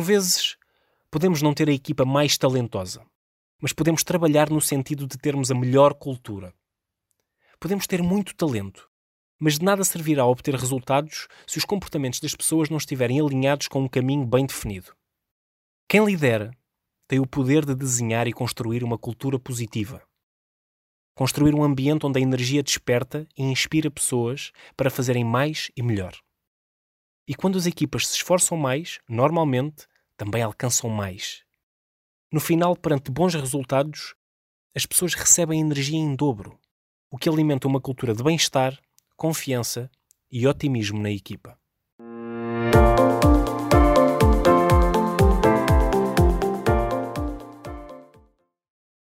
vezes, podemos não ter a equipa mais talentosa, mas podemos trabalhar no sentido de termos a melhor cultura. Podemos ter muito talento, mas de nada servirá obter resultados se os comportamentos das pessoas não estiverem alinhados com um caminho bem definido. Quem lidera tem o poder de desenhar e construir uma cultura positiva. Construir um ambiente onde a energia desperta e inspira pessoas para fazerem mais e melhor. E quando as equipas se esforçam mais, normalmente também alcançam mais. No final, perante bons resultados, as pessoas recebem energia em dobro, o que alimenta uma cultura de bem-estar confiança e otimismo na equipa.